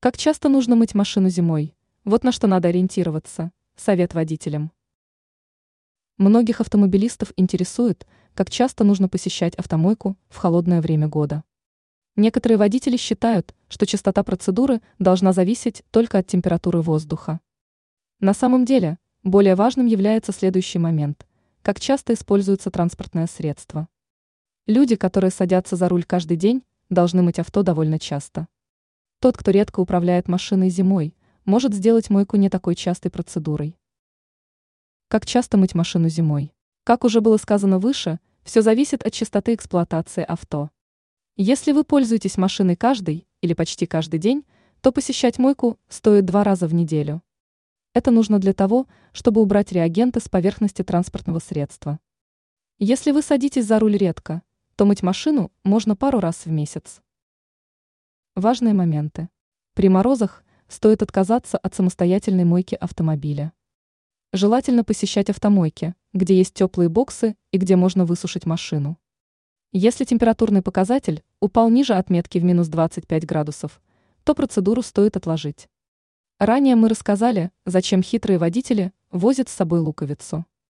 Как часто нужно мыть машину зимой? Вот на что надо ориентироваться. Совет водителям. Многих автомобилистов интересует, как часто нужно посещать автомойку в холодное время года. Некоторые водители считают, что частота процедуры должна зависеть только от температуры воздуха. На самом деле, более важным является следующий момент – как часто используется транспортное средство. Люди, которые садятся за руль каждый день, должны мыть авто довольно часто. Тот, кто редко управляет машиной зимой, может сделать мойку не такой частой процедурой. Как часто мыть машину зимой? Как уже было сказано выше, все зависит от частоты эксплуатации авто. Если вы пользуетесь машиной каждый или почти каждый день, то посещать мойку стоит два раза в неделю. Это нужно для того, чтобы убрать реагенты с поверхности транспортного средства. Если вы садитесь за руль редко, то мыть машину можно пару раз в месяц. Важные моменты. При морозах стоит отказаться от самостоятельной мойки автомобиля. Желательно посещать автомойки, где есть теплые боксы и где можно высушить машину. Если температурный показатель упал ниже отметки в минус 25 градусов, то процедуру стоит отложить. Ранее мы рассказали, зачем хитрые водители возят с собой луковицу.